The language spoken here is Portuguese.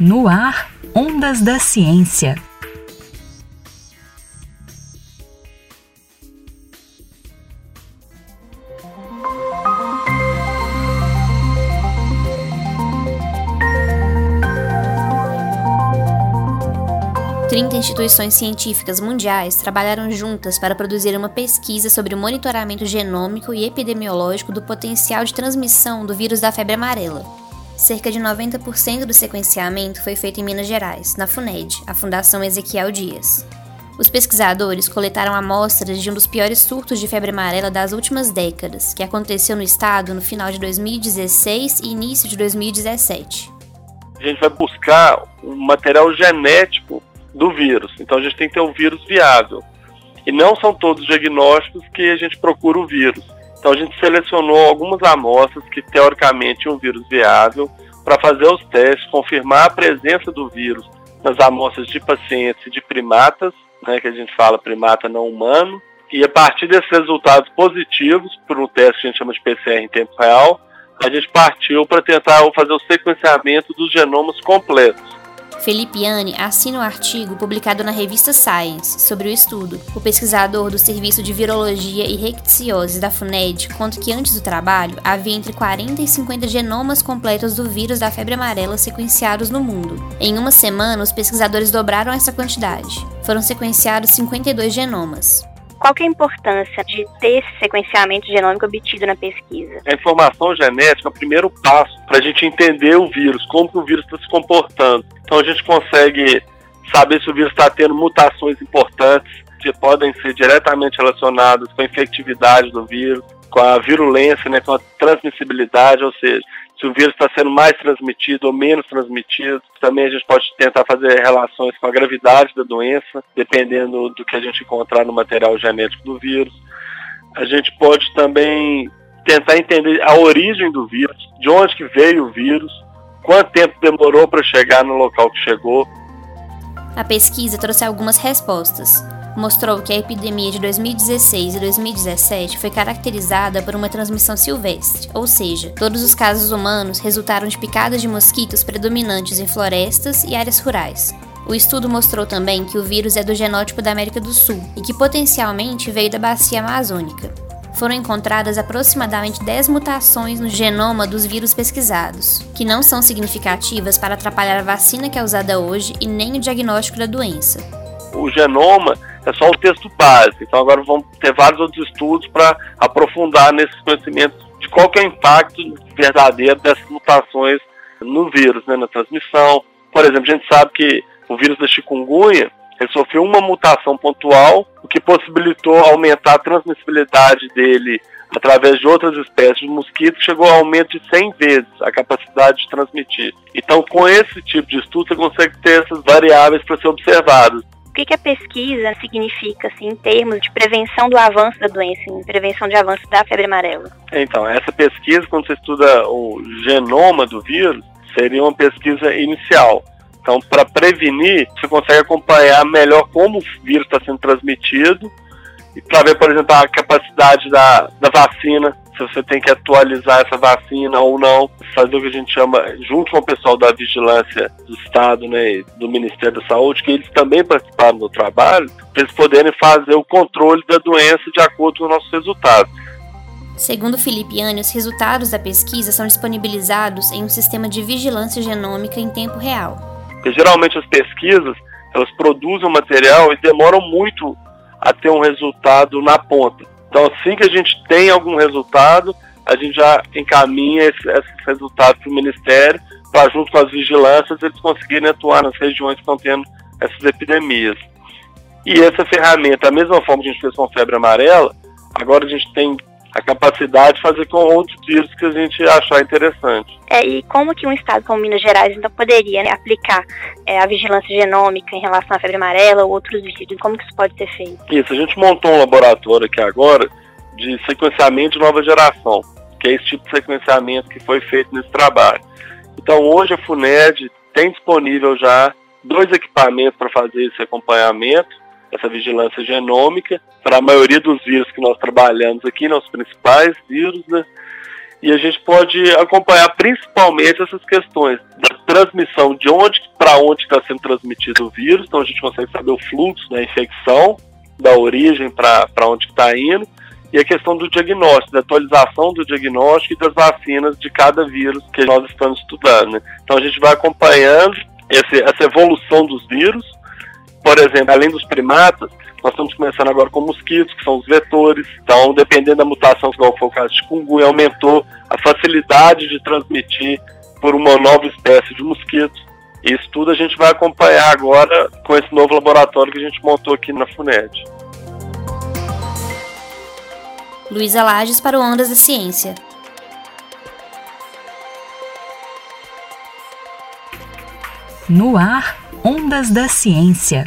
No ar, Ondas da Ciência. Trinta instituições científicas mundiais trabalharam juntas para produzir uma pesquisa sobre o monitoramento genômico e epidemiológico do potencial de transmissão do vírus da febre amarela, Cerca de 90% do sequenciamento foi feito em Minas Gerais, na FUNED, a Fundação Ezequiel Dias. Os pesquisadores coletaram amostras de um dos piores surtos de febre amarela das últimas décadas, que aconteceu no estado no final de 2016 e início de 2017. A gente vai buscar um material genético do vírus, então a gente tem que ter um vírus viável. E não são todos os diagnósticos que a gente procura o vírus. Então a gente selecionou algumas amostras que teoricamente um vírus viável para fazer os testes, confirmar a presença do vírus nas amostras de pacientes e de primatas, né, que a gente fala primata não humano, e a partir desses resultados positivos, por um teste que a gente chama de PCR em tempo real, a gente partiu para tentar fazer o sequenciamento dos genomas completos. Felipe Anne assina o um artigo publicado na revista Science sobre o estudo. O pesquisador do Serviço de Virologia e Rectiциose da FUNED conta que antes do trabalho havia entre 40 e 50 genomas completos do vírus da febre amarela sequenciados no mundo. Em uma semana, os pesquisadores dobraram essa quantidade. Foram sequenciados 52 genomas. Qual é a importância de ter esse sequenciamento genômico obtido na pesquisa? A informação genética é o primeiro passo para a gente entender o vírus, como que o vírus está se comportando. Então a gente consegue saber se o vírus está tendo mutações importantes que podem ser diretamente relacionadas com a infectividade do vírus, com a virulência, né, com a transmissibilidade, ou seja, se o vírus está sendo mais transmitido ou menos transmitido. Também a gente pode tentar fazer relações com a gravidade da doença, dependendo do que a gente encontrar no material genético do vírus. A gente pode também tentar entender a origem do vírus, de onde que veio o vírus, quanto tempo demorou para chegar no local que chegou. A pesquisa trouxe algumas respostas mostrou que a epidemia de 2016 e 2017 foi caracterizada por uma transmissão silvestre, ou seja, todos os casos humanos resultaram de picadas de mosquitos predominantes em florestas e áreas rurais. O estudo mostrou também que o vírus é do genótipo da América do Sul e que potencialmente veio da bacia amazônica. Foram encontradas aproximadamente 10 mutações no genoma dos vírus pesquisados, que não são significativas para atrapalhar a vacina que é usada hoje e nem o diagnóstico da doença. O genoma é só o texto base. Então agora vamos ter vários outros estudos para aprofundar nesses conhecimentos de qual é o impacto verdadeiro dessas mutações no vírus, né, na transmissão. Por exemplo, a gente sabe que o vírus da chikungunya ele sofreu uma mutação pontual, o que possibilitou aumentar a transmissibilidade dele através de outras espécies de mosquitos, chegou a aumento de 100 vezes a capacidade de transmitir. Então, com esse tipo de estudo, você consegue ter essas variáveis para ser observadas. O que, que a pesquisa significa, assim, em termos de prevenção do avanço da doença, em prevenção de avanço da febre amarela? Então, essa pesquisa, quando você estuda o genoma do vírus, seria uma pesquisa inicial. Então, para prevenir, você consegue acompanhar melhor como o vírus está sendo transmitido e para ver, por exemplo, a capacidade da, da vacina se você tem que atualizar essa vacina ou não, fazer o que a gente chama, junto com o pessoal da vigilância do Estado, né, do Ministério da Saúde, que eles também participaram do trabalho, para eles poderem fazer o controle da doença de acordo com os nossos resultados. Segundo Felipe Anne, os resultados da pesquisa são disponibilizados em um sistema de vigilância genômica em tempo real. Porque, geralmente as pesquisas, elas produzem o material e demoram muito a ter um resultado na ponta. Então, assim que a gente tem algum resultado, a gente já encaminha esses esse resultados para o Ministério, para, junto com as vigilâncias, eles conseguirem atuar nas regiões que estão tendo essas epidemias. E essa ferramenta, da mesma forma que a gente fez com a febre amarela, agora a gente tem a capacidade de fazer com outros vírus que a gente achar interessante. É, e como que um estado como Minas Gerais então poderia né, aplicar é, a vigilância genômica em relação à febre amarela ou outros vírus? Como que isso pode ser feito? Isso, a gente montou um laboratório aqui agora de sequenciamento de nova geração, que é esse tipo de sequenciamento que foi feito nesse trabalho. Então hoje a FUNED tem disponível já dois equipamentos para fazer esse acompanhamento essa vigilância genômica para a maioria dos vírus que nós trabalhamos aqui, né, os principais vírus, né? E a gente pode acompanhar principalmente essas questões da transmissão de onde para onde está sendo transmitido o vírus, então a gente consegue saber o fluxo da infecção, da origem para onde está indo, e a questão do diagnóstico, da atualização do diagnóstico e das vacinas de cada vírus que nós estamos estudando. Né? Então a gente vai acompanhando esse, essa evolução dos vírus. Por exemplo, além dos primatas, nós estamos começando agora com mosquitos, que são os vetores. Então, dependendo da mutação, igual foi o caso de chikungunya, aumentou a facilidade de transmitir por uma nova espécie de mosquito. Isso tudo a gente vai acompanhar agora com esse novo laboratório que a gente montou aqui na FUNED. Luísa Lages para o Ondas da Ciência. No ar, Ondas da Ciência.